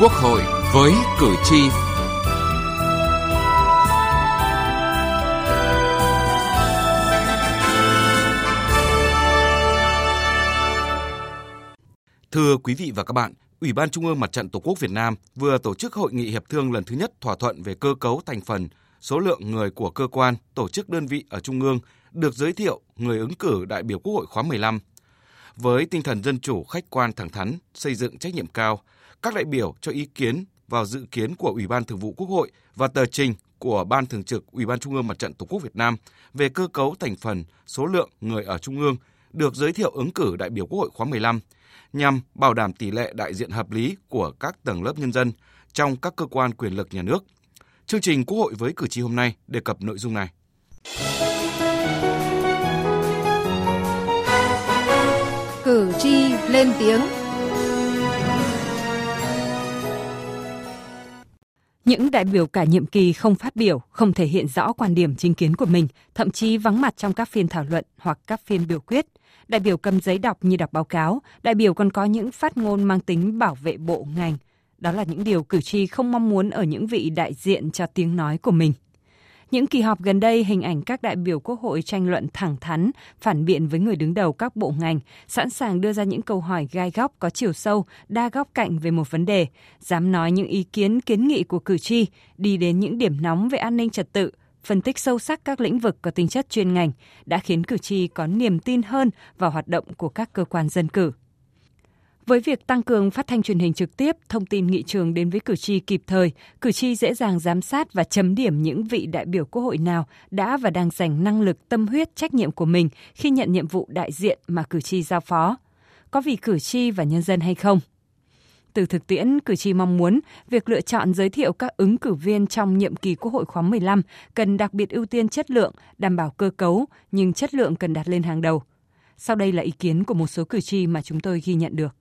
Quốc hội với cử tri. Thưa quý vị và các bạn, Ủy ban Trung ương Mặt trận Tổ quốc Việt Nam vừa tổ chức hội nghị hiệp thương lần thứ nhất thỏa thuận về cơ cấu thành phần, số lượng người của cơ quan, tổ chức đơn vị ở Trung ương được giới thiệu người ứng cử đại biểu Quốc hội khóa 15. Với tinh thần dân chủ, khách quan, thẳng thắn, xây dựng trách nhiệm cao, các đại biểu cho ý kiến vào dự kiến của Ủy ban Thường vụ Quốc hội và tờ trình của Ban Thường trực Ủy ban Trung ương Mặt trận Tổ quốc Việt Nam về cơ cấu thành phần, số lượng người ở Trung ương được giới thiệu ứng cử đại biểu Quốc hội khóa 15 nhằm bảo đảm tỷ lệ đại diện hợp lý của các tầng lớp nhân dân trong các cơ quan quyền lực nhà nước. Chương trình Quốc hội với cử tri hôm nay đề cập nội dung này. Cử tri lên tiếng Những đại biểu cả nhiệm kỳ không phát biểu, không thể hiện rõ quan điểm chính kiến của mình, thậm chí vắng mặt trong các phiên thảo luận hoặc các phiên biểu quyết. Đại biểu cầm giấy đọc như đọc báo cáo, đại biểu còn có những phát ngôn mang tính bảo vệ bộ ngành. Đó là những điều cử tri không mong muốn ở những vị đại diện cho tiếng nói của mình. Những kỳ họp gần đây, hình ảnh các đại biểu Quốc hội tranh luận thẳng thắn, phản biện với người đứng đầu các bộ ngành, sẵn sàng đưa ra những câu hỏi gai góc có chiều sâu, đa góc cạnh về một vấn đề, dám nói những ý kiến kiến nghị của cử tri, đi đến những điểm nóng về an ninh trật tự, phân tích sâu sắc các lĩnh vực có tính chất chuyên ngành, đã khiến cử tri có niềm tin hơn vào hoạt động của các cơ quan dân cử. Với việc tăng cường phát thanh truyền hình trực tiếp, thông tin nghị trường đến với cử tri kịp thời, cử tri dễ dàng giám sát và chấm điểm những vị đại biểu quốc hội nào đã và đang dành năng lực, tâm huyết, trách nhiệm của mình khi nhận nhiệm vụ đại diện mà cử tri giao phó. Có vì cử tri và nhân dân hay không? Từ thực tiễn, cử tri mong muốn việc lựa chọn giới thiệu các ứng cử viên trong nhiệm kỳ Quốc hội khóa 15 cần đặc biệt ưu tiên chất lượng, đảm bảo cơ cấu, nhưng chất lượng cần đặt lên hàng đầu. Sau đây là ý kiến của một số cử tri mà chúng tôi ghi nhận được.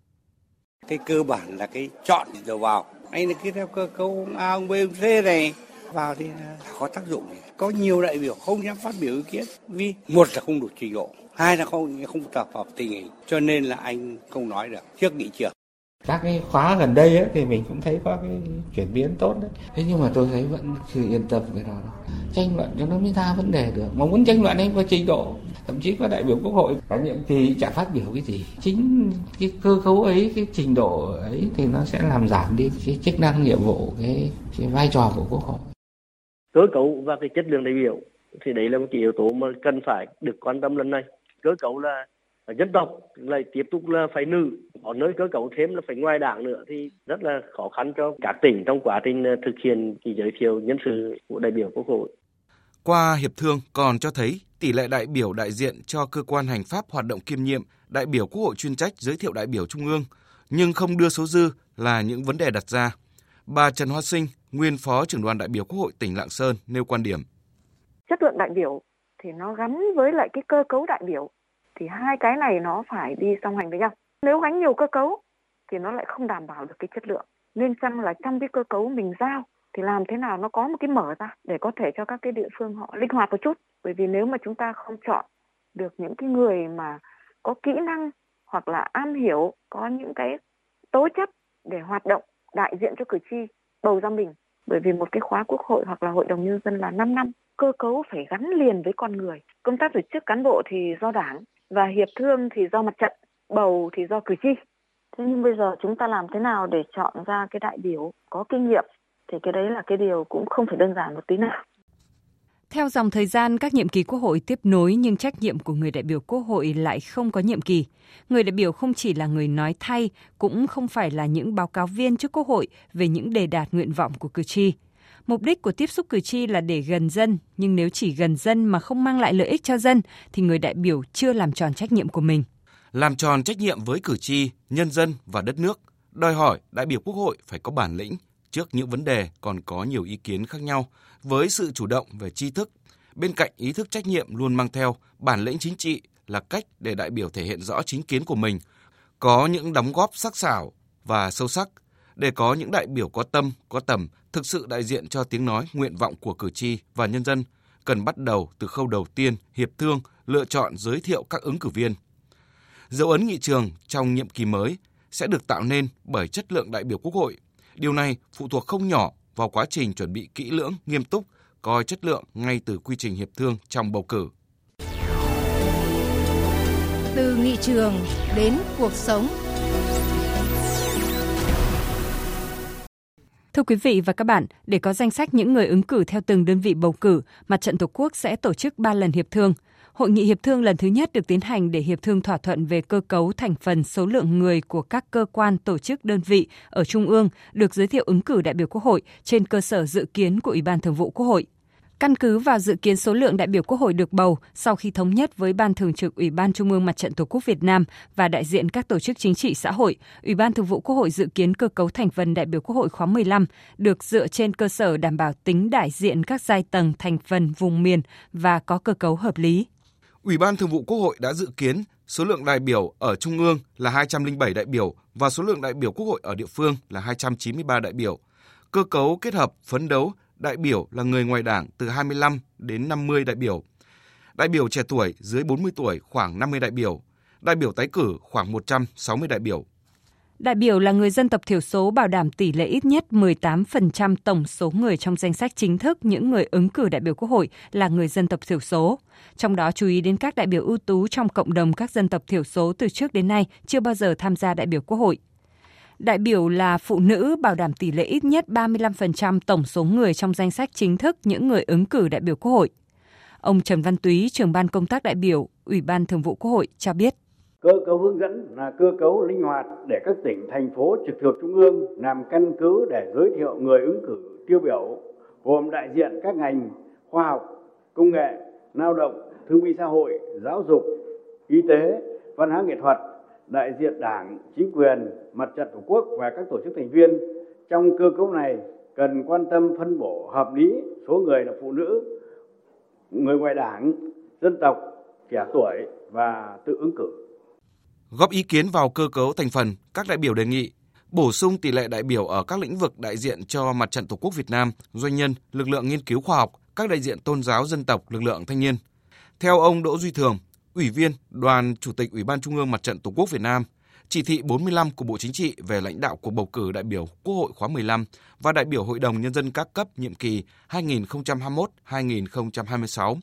Cái cơ bản là cái chọn đầu vào. Anh là cái theo cơ cấu A, ông B, ông C này vào thì có tác dụng. Có nhiều đại biểu không dám phát biểu ý kiến vì một là không đủ trình độ, hai là không không tập hợp tình hình, cho nên là anh không nói được trước nghị trường các cái khóa gần đây ấy, thì mình cũng thấy có cái chuyển biến tốt đấy. Thế nhưng mà tôi thấy vẫn chưa yên tâm cái đó tranh luận cho nó mới ra vấn đề được. Mà muốn tranh luận anh có trình độ. Thậm chí có đại biểu quốc hội cả nhiệm kỳ chả phát biểu cái gì. Chính cái cơ cấu ấy cái trình độ ấy thì nó sẽ làm giảm đi cái chức năng nhiệm vụ cái, cái vai trò của quốc hội. Cơ cấu và cái chất lượng đại biểu thì đấy là một cái yếu tố mà cần phải được quan tâm lần này. Cơ cấu là dân tộc lại tiếp tục là phải nữ ở nơi cơ cấu thêm là phải ngoài đảng nữa thì rất là khó khăn cho các tỉnh trong quá trình thực hiện kỳ giới thiệu nhân sự của đại biểu quốc hội. Qua hiệp thương còn cho thấy tỷ lệ đại biểu đại diện cho cơ quan hành pháp hoạt động kiêm nhiệm, đại biểu quốc hội chuyên trách giới thiệu đại biểu trung ương, nhưng không đưa số dư là những vấn đề đặt ra. Bà Trần Hoa Sinh, nguyên phó trưởng đoàn đại biểu Quốc hội tỉnh Lạng Sơn nêu quan điểm. Chất lượng đại biểu thì nó gắn với lại cái cơ cấu đại biểu thì hai cái này nó phải đi song hành với nhau. Nếu gánh nhiều cơ cấu thì nó lại không đảm bảo được cái chất lượng. Nên chăng là trong cái cơ cấu mình giao thì làm thế nào nó có một cái mở ra để có thể cho các cái địa phương họ linh hoạt một chút? Bởi vì nếu mà chúng ta không chọn được những cái người mà có kỹ năng hoặc là am hiểu, có những cái tố chất để hoạt động đại diện cho cử tri bầu ra mình, bởi vì một cái khóa quốc hội hoặc là hội đồng nhân dân là 5 năm, cơ cấu phải gắn liền với con người. Công tác tổ chức cán bộ thì do đảng và hiệp thương thì do mặt trận, bầu thì do cử tri. Thế nhưng bây giờ chúng ta làm thế nào để chọn ra cái đại biểu có kinh nghiệm thì cái đấy là cái điều cũng không phải đơn giản một tí nào. Theo dòng thời gian, các nhiệm kỳ quốc hội tiếp nối nhưng trách nhiệm của người đại biểu quốc hội lại không có nhiệm kỳ. Người đại biểu không chỉ là người nói thay, cũng không phải là những báo cáo viên trước quốc hội về những đề đạt nguyện vọng của cử tri. Mục đích của tiếp xúc cử tri là để gần dân, nhưng nếu chỉ gần dân mà không mang lại lợi ích cho dân thì người đại biểu chưa làm tròn trách nhiệm của mình. Làm tròn trách nhiệm với cử tri, nhân dân và đất nước, đòi hỏi đại biểu Quốc hội phải có bản lĩnh trước những vấn đề còn có nhiều ý kiến khác nhau với sự chủ động về tri thức. Bên cạnh ý thức trách nhiệm luôn mang theo bản lĩnh chính trị là cách để đại biểu thể hiện rõ chính kiến của mình, có những đóng góp sắc sảo và sâu sắc để có những đại biểu có tâm, có tầm, thực sự đại diện cho tiếng nói, nguyện vọng của cử tri và nhân dân, cần bắt đầu từ khâu đầu tiên, hiệp thương, lựa chọn giới thiệu các ứng cử viên. Dấu ấn nghị trường trong nhiệm kỳ mới sẽ được tạo nên bởi chất lượng đại biểu Quốc hội, Điều này phụ thuộc không nhỏ vào quá trình chuẩn bị kỹ lưỡng, nghiêm túc, coi chất lượng ngay từ quy trình hiệp thương trong bầu cử. Từ nghị trường đến cuộc sống. Thưa quý vị và các bạn, để có danh sách những người ứng cử theo từng đơn vị bầu cử, Mặt trận Tổ quốc sẽ tổ chức 3 lần hiệp thương. Hội nghị hiệp thương lần thứ nhất được tiến hành để hiệp thương thỏa thuận về cơ cấu thành phần số lượng người của các cơ quan, tổ chức, đơn vị ở Trung ương được giới thiệu ứng cử đại biểu Quốc hội trên cơ sở dự kiến của Ủy ban Thường vụ Quốc hội. Căn cứ vào dự kiến số lượng đại biểu Quốc hội được bầu sau khi thống nhất với Ban Thường trực Ủy ban Trung ương Mặt trận Tổ quốc Việt Nam và đại diện các tổ chức chính trị xã hội, Ủy ban Thường vụ Quốc hội dự kiến cơ cấu thành phần đại biểu Quốc hội khóa 15 được dựa trên cơ sở đảm bảo tính đại diện các giai tầng thành phần vùng miền và có cơ cấu hợp lý. Ủy ban Thường vụ Quốc hội đã dự kiến số lượng đại biểu ở Trung ương là 207 đại biểu và số lượng đại biểu Quốc hội ở địa phương là 293 đại biểu. Cơ cấu kết hợp phấn đấu đại biểu là người ngoài Đảng từ 25 đến 50 đại biểu. Đại biểu trẻ tuổi dưới 40 tuổi khoảng 50 đại biểu. Đại biểu tái cử khoảng 160 đại biểu. Đại biểu là người dân tộc thiểu số bảo đảm tỷ lệ ít nhất 18% tổng số người trong danh sách chính thức những người ứng cử đại biểu Quốc hội là người dân tộc thiểu số. Trong đó chú ý đến các đại biểu ưu tú trong cộng đồng các dân tộc thiểu số từ trước đến nay chưa bao giờ tham gia đại biểu Quốc hội. Đại biểu là phụ nữ bảo đảm tỷ lệ ít nhất 35% tổng số người trong danh sách chính thức những người ứng cử đại biểu Quốc hội. Ông Trần Văn Túy, trưởng ban công tác đại biểu, Ủy ban Thường vụ Quốc hội cho biết. Cơ cấu hướng dẫn là cơ cấu linh hoạt để các tỉnh, thành phố trực thuộc Trung ương làm căn cứ để giới thiệu người ứng cử tiêu biểu, gồm đại diện các ngành khoa học, công nghệ, lao động, thương binh xã hội, giáo dục, y tế, văn hóa nghệ thuật, đại diện đảng, chính quyền, mặt trận tổ quốc và các tổ chức thành viên. Trong cơ cấu này cần quan tâm phân bổ hợp lý số người là phụ nữ, người ngoài đảng, dân tộc, trẻ tuổi và tự ứng cử. Góp ý kiến vào cơ cấu thành phần, các đại biểu đề nghị bổ sung tỷ lệ đại biểu ở các lĩnh vực đại diện cho Mặt trận Tổ quốc Việt Nam, doanh nhân, lực lượng nghiên cứu khoa học, các đại diện tôn giáo dân tộc, lực lượng thanh niên. Theo ông Đỗ Duy Thường, Ủy viên Đoàn Chủ tịch Ủy ban Trung ương Mặt trận Tổ quốc Việt Nam, chỉ thị 45 của Bộ Chính trị về lãnh đạo cuộc bầu cử đại biểu Quốc hội khóa 15 và đại biểu Hội đồng Nhân dân các cấp nhiệm kỳ 2021-2026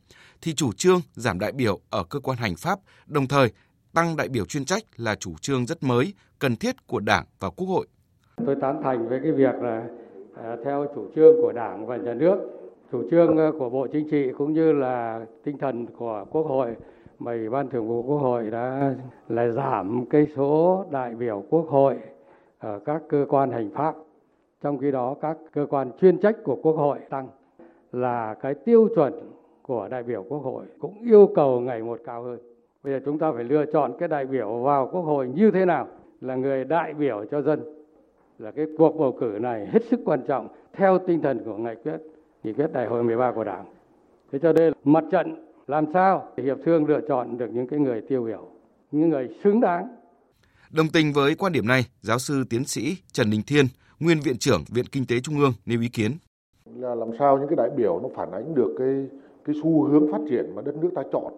thì chủ trương giảm đại biểu ở cơ quan hành pháp, đồng thời tăng đại biểu chuyên trách là chủ trương rất mới, cần thiết của Đảng và Quốc hội. Tôi tán thành với cái việc là à, theo chủ trương của Đảng và Nhà nước, chủ trương ờ, của Bộ Chính trị cũng như là tinh thần của Quốc hội mà Ủy ban Thường vụ Quốc hội đã là giảm cái số đại biểu Quốc hội ở các cơ quan hành pháp. Trong khi đó, các cơ quan chuyên trách của Quốc hội tăng là cái tiêu chuẩn của đại biểu Quốc hội cũng yêu cầu ngày một cao hơn. Bây giờ chúng ta phải lựa chọn cái đại biểu vào Quốc hội như thế nào là người đại biểu cho dân. Là cái cuộc bầu cử này hết sức quan trọng theo tinh thần của nghị quyết nghị quyết đại hội 13 của Đảng. Thế cho nên mặt trận làm sao để hiệp thương lựa chọn được những cái người tiêu biểu, những người xứng đáng. Đồng tình với quan điểm này, giáo sư tiến sĩ Trần Đình Thiên, nguyên viện trưởng Viện Kinh tế Trung ương nêu ý kiến. Là làm sao những cái đại biểu nó phản ánh được cái cái xu hướng phát triển mà đất nước ta chọn.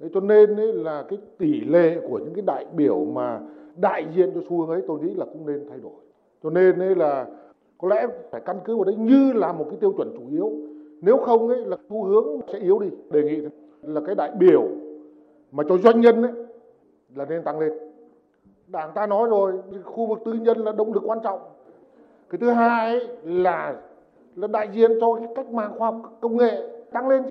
Thế cho nên ấy là cái tỷ lệ của những cái đại biểu mà đại diện cho xu hướng ấy tôi nghĩ là cũng nên thay đổi. Cho nên ấy là có lẽ phải căn cứ vào đấy như là một cái tiêu chuẩn chủ yếu nếu không ấy, là xu hướng sẽ yếu đi. Đề nghị là cái đại biểu mà cho doanh nhân ấy, là nên tăng lên. Đảng ta nói rồi khu vực tư nhân là động lực quan trọng. Cái thứ hai ấy là là đại diện cho cái cách mạng khoa học công nghệ tăng lên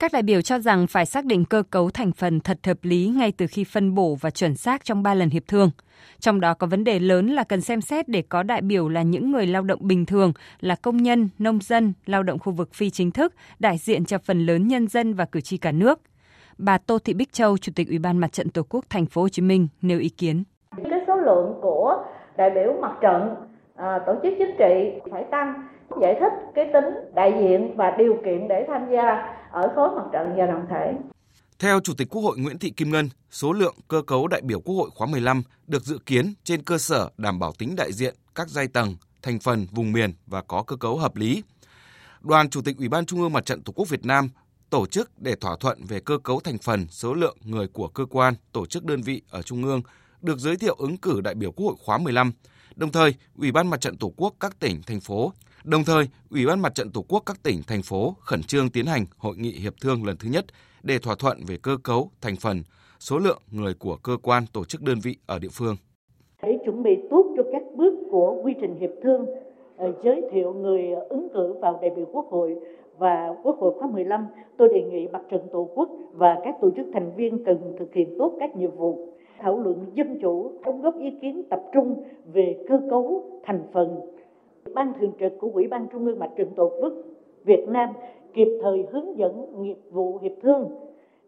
các đại biểu cho rằng phải xác định cơ cấu thành phần thật hợp lý ngay từ khi phân bổ và chuẩn xác trong 3 lần hiệp thương. Trong đó có vấn đề lớn là cần xem xét để có đại biểu là những người lao động bình thường, là công nhân, nông dân, lao động khu vực phi chính thức, đại diện cho phần lớn nhân dân và cử tri cả nước. Bà Tô Thị Bích Châu, Chủ tịch Ủy ban Mặt trận Tổ quốc Thành phố Hồ Chí Minh nêu ý kiến. Cái số lượng của đại biểu mặt trận, à, tổ chức chính trị phải tăng giải thích cái tính đại diện và điều kiện để tham gia ở khối mặt trận và đoàn thể. Theo Chủ tịch Quốc hội Nguyễn Thị Kim Ngân, số lượng cơ cấu đại biểu Quốc hội khóa 15 được dự kiến trên cơ sở đảm bảo tính đại diện các giai tầng, thành phần, vùng miền và có cơ cấu hợp lý. Đoàn Chủ tịch Ủy ban Trung ương Mặt trận Tổ quốc Việt Nam tổ chức để thỏa thuận về cơ cấu thành phần số lượng người của cơ quan, tổ chức đơn vị ở Trung ương được giới thiệu ứng cử đại biểu Quốc hội khóa 15 Đồng thời, Ủy ban Mặt trận Tổ quốc các tỉnh, thành phố Đồng thời, Ủy ban Mặt trận Tổ quốc các tỉnh, thành phố khẩn trương tiến hành hội nghị hiệp thương lần thứ nhất để thỏa thuận về cơ cấu, thành phần, số lượng người của cơ quan, tổ chức đơn vị ở địa phương. Để chuẩn bị tốt cho các bước của quy trình hiệp thương, ờ, giới thiệu người ứng cử vào đại biểu Quốc hội và Quốc hội khóa 15, tôi đề nghị Mặt trận Tổ quốc và các tổ chức thành viên cần thực hiện tốt các nhiệm vụ thảo luận dân chủ, đóng góp ý kiến tập trung về cơ cấu, thành phần. Ban thường trực của Ủy ban Trung ương Mặt trận Tổ quốc Việt Nam kịp thời hướng dẫn nghiệp vụ hiệp thương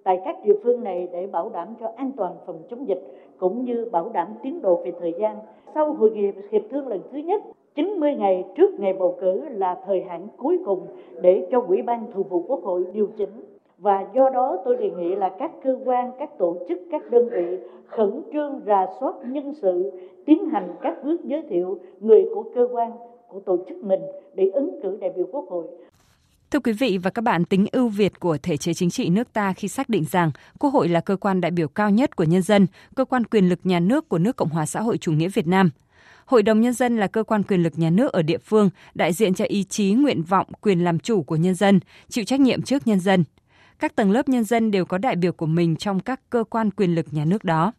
tại các địa phương này để bảo đảm cho an toàn phòng chống dịch cũng như bảo đảm tiến độ về thời gian. Sau hội nghị hiệp thương lần thứ nhất, 90 ngày trước ngày bầu cử là thời hạn cuối cùng để cho Ủy ban Thường vụ Quốc hội điều chỉnh. Và do đó tôi đề nghị là các cơ quan, các tổ chức, các đơn vị khẩn trương rà soát nhân sự, tiến hành các bước giới thiệu người của cơ quan, của tổ chức mình để ứng cử đại biểu Quốc hội. Thưa quý vị và các bạn, tính ưu việt của thể chế chính trị nước ta khi xác định rằng Quốc hội là cơ quan đại biểu cao nhất của nhân dân, cơ quan quyền lực nhà nước của nước Cộng hòa xã hội chủ nghĩa Việt Nam. Hội đồng Nhân dân là cơ quan quyền lực nhà nước ở địa phương, đại diện cho ý chí, nguyện vọng, quyền làm chủ của nhân dân, chịu trách nhiệm trước nhân dân. Các tầng lớp nhân dân đều có đại biểu của mình trong các cơ quan quyền lực nhà nước đó.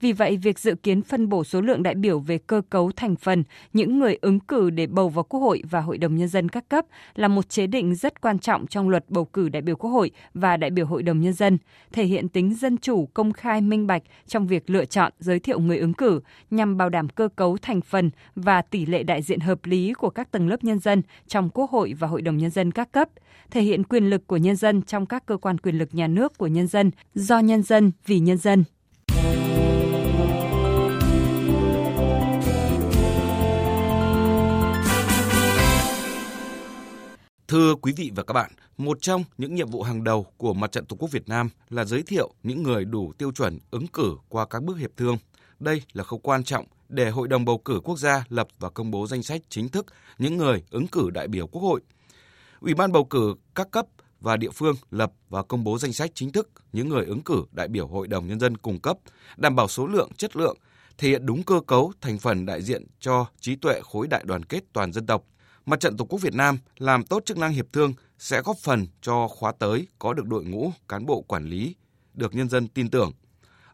Vì vậy, việc dự kiến phân bổ số lượng đại biểu về cơ cấu thành phần những người ứng cử để bầu vào Quốc hội và Hội đồng Nhân dân các cấp là một chế định rất quan trọng trong luật bầu cử đại biểu Quốc hội và đại biểu Hội đồng Nhân dân, thể hiện tính dân chủ, công khai, minh bạch trong việc lựa chọn, giới thiệu người ứng cử nhằm bảo đảm cơ cấu thành phần và tỷ lệ đại diện hợp lý của các tầng lớp nhân dân trong Quốc hội và Hội đồng Nhân dân các cấp, thể hiện quyền lực của nhân dân trong các cơ quan quyền lực nhà nước của nhân dân, do nhân dân, vì nhân dân. Thưa quý vị và các bạn, một trong những nhiệm vụ hàng đầu của Mặt trận Tổ quốc Việt Nam là giới thiệu những người đủ tiêu chuẩn ứng cử qua các bước hiệp thương. Đây là khâu quan trọng để Hội đồng bầu cử quốc gia lập và công bố danh sách chính thức những người ứng cử đại biểu Quốc hội. Ủy ban bầu cử các cấp và địa phương lập và công bố danh sách chính thức những người ứng cử đại biểu Hội đồng Nhân dân cung cấp, đảm bảo số lượng, chất lượng, thể hiện đúng cơ cấu, thành phần đại diện cho trí tuệ khối đại đoàn kết toàn dân tộc, Mặt trận Tổ quốc Việt Nam làm tốt chức năng hiệp thương sẽ góp phần cho khóa tới có được đội ngũ cán bộ quản lý được nhân dân tin tưởng.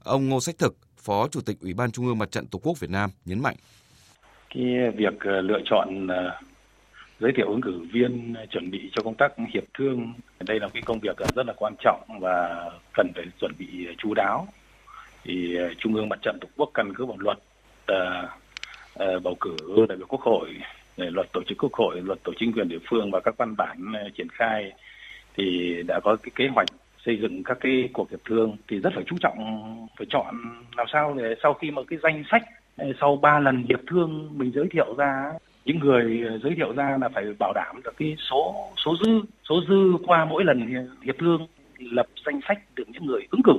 Ông Ngô Sách Thực, Phó Chủ tịch Ủy ban Trung ương Mặt trận Tổ quốc Việt Nam nhấn mạnh. Cái việc ờ, lựa chọn ờ, giới thiệu ứng cử viên ờ, chuẩn bị cho công tác hiệp thương đây là cái công việc rất là quan trọng và cần phải chuẩn bị chú đáo thì trung ương mặt trận tổ quốc căn cứ vào luật uh, bầu cử đại biểu quốc hội luật tổ chức quốc hội, luật tổ chính quyền địa phương và các văn bản ờ, triển khai thì đã có cái kế hoạch xây dựng các cái cuộc hiệp thương thì rất phải chú trọng phải chọn làm sao để sau khi mà cái danh sách ờ, sau ba lần hiệp thương mình giới thiệu ra những người ờ, giới thiệu ra là phải bảo đảm được cái số số dư số dư qua mỗi lần hiệp thương lập danh sách được những người ứng cử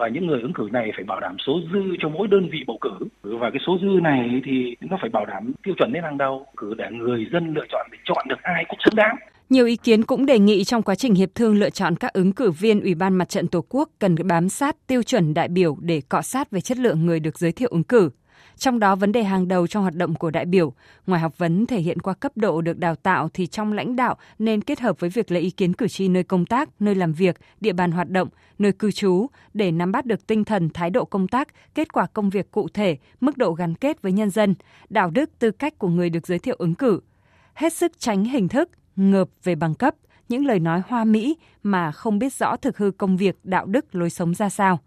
và những người ứng cử này phải bảo đảm số dư cho mỗi đơn vị bầu cử và cái số dư này thì nó phải bảo đảm tiêu chuẩn lên hàng đầu, cử để người dân lựa chọn để chọn được ai cũng xứng đáng nhiều ý kiến cũng đề nghị trong quá trình hiệp thương lựa chọn các ứng cử viên Ủy ban Mặt trận Tổ quốc cần bám sát tiêu chuẩn đại biểu để cọ sát về chất lượng người được giới thiệu ứng cử. Trong đó vấn đề hàng đầu trong hoạt động của đại biểu, ngoài học vấn thể hiện qua cấp độ được đào tạo thì trong lãnh đạo nên kết hợp với việc lấy ý kiến cử tri nơi công tác, nơi làm việc, địa bàn hoạt động, nơi cư trú để nắm bắt được tinh thần thái độ công tác, kết quả công việc cụ thể, mức độ gắn kết với nhân dân, đạo đức tư cách của người được giới thiệu ứng cử. Hết sức tránh hình thức, ngợp về bằng cấp, những lời nói hoa mỹ mà không biết rõ thực hư công việc, đạo đức, lối sống ra sao.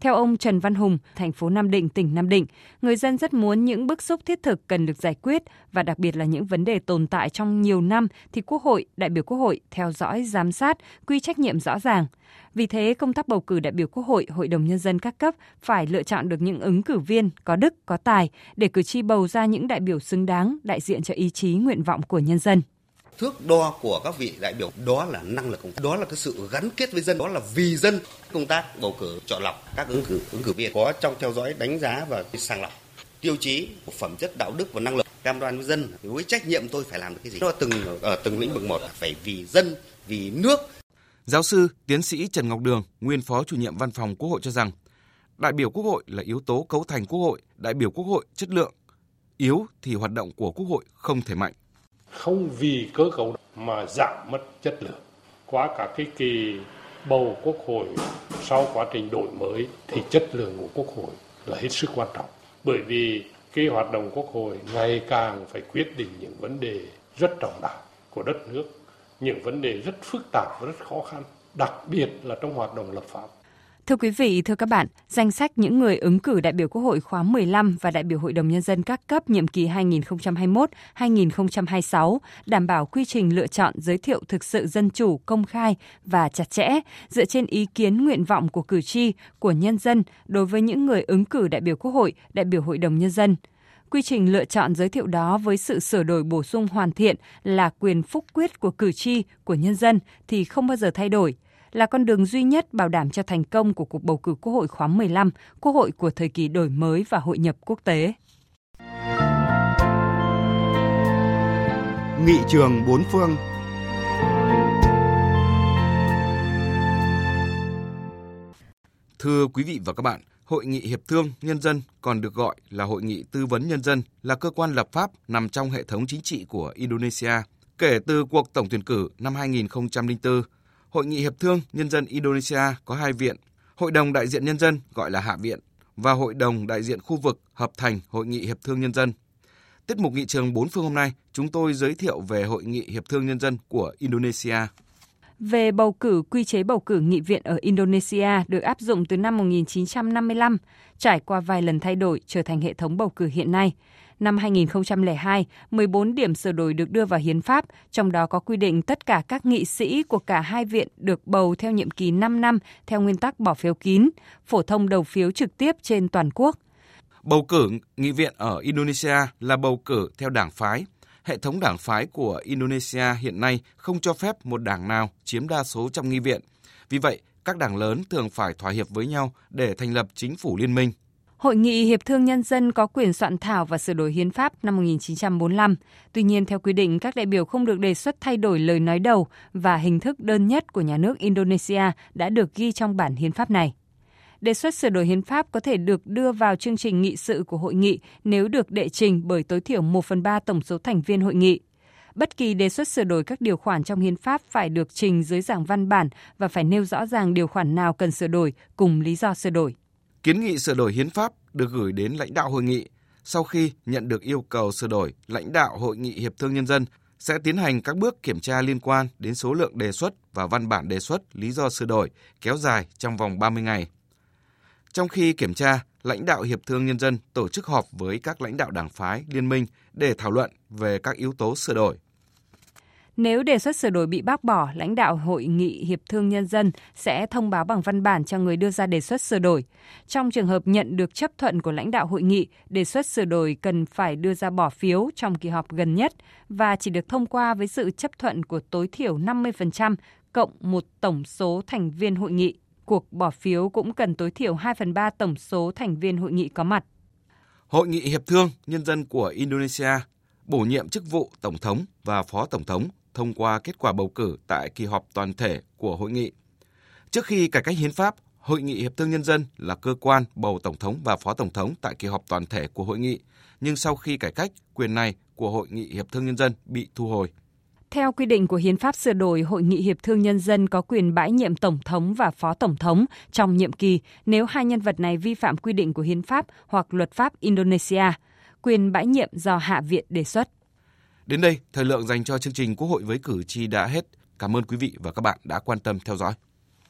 Theo ông Trần Văn Hùng, thành phố Nam Định, tỉnh Nam Định, người dân rất muốn những bức xúc thiết thực cần được giải quyết và đặc biệt là những vấn đề tồn tại trong nhiều năm thì Quốc hội, đại biểu Quốc hội theo dõi, giám sát, quy trách nhiệm rõ ràng. Vì thế, công tác bầu cử đại biểu Quốc hội, Hội đồng Nhân dân các cấp phải lựa chọn được những ứng cử viên có đức, có tài để cử tri bầu ra những đại biểu xứng đáng, đại diện cho ý chí, nguyện vọng của nhân dân thước đo của các vị đại biểu. Đó là năng lực công tác. Đó là cái sự gắn kết với dân. Đó là vì dân công tác bầu cử chọn lọc các ứng cử ứng cử viên có trong theo dõi, đánh giá và sàng lọc. Tiêu chí của phẩm chất, đạo đức và năng lực. Cam đoan với dân, với trách nhiệm tôi phải làm được cái gì. Đó từng ở từng lĩnh vực một. Phải vì dân, vì nước. Giáo sư, tiến sĩ Trần Ngọc Đường, nguyên phó chủ nhiệm văn phòng Quốc hội cho rằng, đại biểu Quốc hội là yếu tố cấu thành Quốc hội, đại biểu Quốc hội chất lượng. Yếu thì hoạt động của Quốc hội không thể mạnh. Không vì cơ cấu mà giảm mất chất lượng. Qua cả cái kỳ bầu Quốc hội sau quá trình đổi mới thì chất lượng của Quốc hội là hết sức quan trọng. Bởi vì cái hoạt động Quốc hội ngày càng phải quyết định những vấn đề rất trọng đại của đất nước, những vấn đề rất phức tạp và rất khó khăn, đặc biệt là trong hoạt động lập pháp. Thưa quý vị, thưa các bạn, danh sách những người ứng cử đại biểu Quốc hội khóa 15 và đại biểu Hội đồng Nhân dân các cấp nhiệm kỳ 2021-2026 đảm bảo quy trình lựa chọn giới thiệu thực sự dân chủ, công khai và chặt chẽ, dựa trên ý kiến nguyện vọng của cử tri, của nhân dân đối với những người ứng cử đại biểu Quốc hội, đại biểu Hội đồng Nhân dân. Quy trình lựa chọn giới thiệu đó với sự sửa đổi bổ sung hoàn thiện là quyền phúc quyết của cử tri, của nhân dân thì không bao giờ thay đổi – là con đường duy nhất bảo đảm cho thành công của cuộc bầu cử Quốc hội khóa 15, Quốc hội của thời kỳ đổi mới và hội nhập quốc tế. Nghị trường bốn phương Thưa quý vị và các bạn, Hội nghị Hiệp thương Nhân dân còn được gọi là Hội nghị Tư vấn Nhân dân là cơ quan lập pháp nằm trong hệ thống chính trị của Indonesia. Kể từ cuộc tổng tuyển cử năm 2004, Hội nghị Hiệp thương Nhân dân Indonesia có hai viện, Hội đồng Đại diện Nhân dân gọi là Hạ viện và Hội đồng Đại diện khu vực hợp thành Hội nghị Hiệp thương Nhân dân. Tiết mục nghị trường bốn phương hôm nay, chúng tôi giới thiệu về Hội nghị Hiệp thương Nhân dân của Indonesia. Về bầu cử, quy chế bầu cử nghị viện ở Indonesia được áp dụng từ năm 1955, trải qua vài lần thay đổi trở thành hệ thống bầu cử hiện nay – Năm 2002, 14 điểm sửa đổi được đưa vào hiến pháp, trong đó có quy định tất cả các nghị sĩ của cả hai viện được bầu theo nhiệm kỳ 5 năm theo nguyên tắc bỏ phiếu kín, phổ thông đầu phiếu trực tiếp trên toàn quốc. Bầu cử nghị viện ở Indonesia là bầu cử theo đảng phái. Hệ thống đảng phái của Indonesia hiện nay không cho phép một đảng nào chiếm đa số trong nghị viện. Vì vậy, các đảng lớn thường phải thỏa hiệp với nhau để thành lập chính phủ liên minh. Hội nghị Hiệp thương Nhân dân có quyền soạn thảo và sửa đổi hiến pháp năm 1945. Tuy nhiên, theo quy định, các đại biểu không được đề xuất thay đổi lời nói đầu và hình thức đơn nhất của nhà nước Indonesia đã được ghi trong bản hiến pháp này. Đề xuất sửa đổi hiến pháp có thể được đưa vào chương trình nghị sự của hội nghị nếu được đệ trình bởi tối thiểu 1 phần 3 tổng số thành viên hội nghị. Bất kỳ đề xuất sửa đổi các điều khoản trong hiến pháp phải được trình dưới dạng văn bản và phải nêu rõ ràng điều khoản nào cần sửa đổi cùng lý do sửa đổi. Kiến nghị sửa đổi hiến pháp được gửi đến lãnh đạo hội nghị. Sau khi nhận được yêu cầu sửa đổi, lãnh đạo Hội nghị Hiệp thương Nhân dân sẽ tiến hành các bước kiểm tra liên quan đến số lượng đề xuất và văn bản đề xuất lý do sửa đổi kéo dài trong vòng 30 ngày. Trong khi kiểm tra, lãnh đạo Hiệp thương Nhân dân tổ chức họp với các lãnh đạo đảng phái, liên minh để thảo luận về các yếu tố sửa đổi. Nếu đề xuất sửa đổi bị bác bỏ, lãnh đạo Hội nghị Hiệp thương Nhân dân sẽ thông báo bằng văn bản cho người đưa ra đề xuất sửa đổi. Trong trường hợp nhận được chấp thuận của lãnh đạo hội nghị, đề xuất sửa đổi cần phải đưa ra bỏ phiếu trong kỳ họp gần nhất và chỉ được thông qua với sự chấp thuận của tối thiểu 50% cộng một tổng số thành viên hội nghị. Cuộc bỏ phiếu cũng cần tối thiểu 2 phần 3 tổng số thành viên hội nghị có mặt. Hội nghị Hiệp thương Nhân dân của Indonesia bổ nhiệm chức vụ Tổng thống và Phó Tổng thống thông qua kết quả bầu cử tại kỳ họp toàn thể của hội nghị. Trước khi cải cách hiến pháp, Hội nghị Hiệp thương Nhân dân là cơ quan bầu Tổng thống và Phó Tổng thống tại kỳ họp toàn thể của hội nghị, nhưng sau khi cải cách, quyền này của Hội nghị Hiệp thương Nhân dân bị thu hồi. Theo quy định của Hiến pháp sửa đổi, Hội nghị Hiệp thương Nhân dân có quyền bãi nhiệm Tổng thống và Phó Tổng thống trong nhiệm kỳ nếu hai nhân vật này vi phạm quy định của Hiến pháp hoặc luật pháp Indonesia. Quyền bãi nhiệm do Hạ viện đề xuất. Đến đây, thời lượng dành cho chương trình Quốc hội với cử tri đã hết. Cảm ơn quý vị và các bạn đã quan tâm theo dõi.